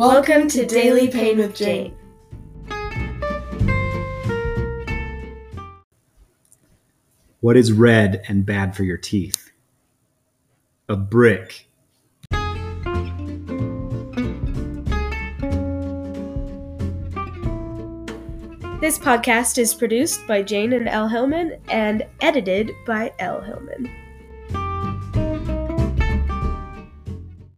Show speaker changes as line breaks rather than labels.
Welcome to Daily Pain with Jane.
What is red and bad for your teeth? A brick.
This podcast is produced by Jane and L. Hillman and edited by L. Hillman.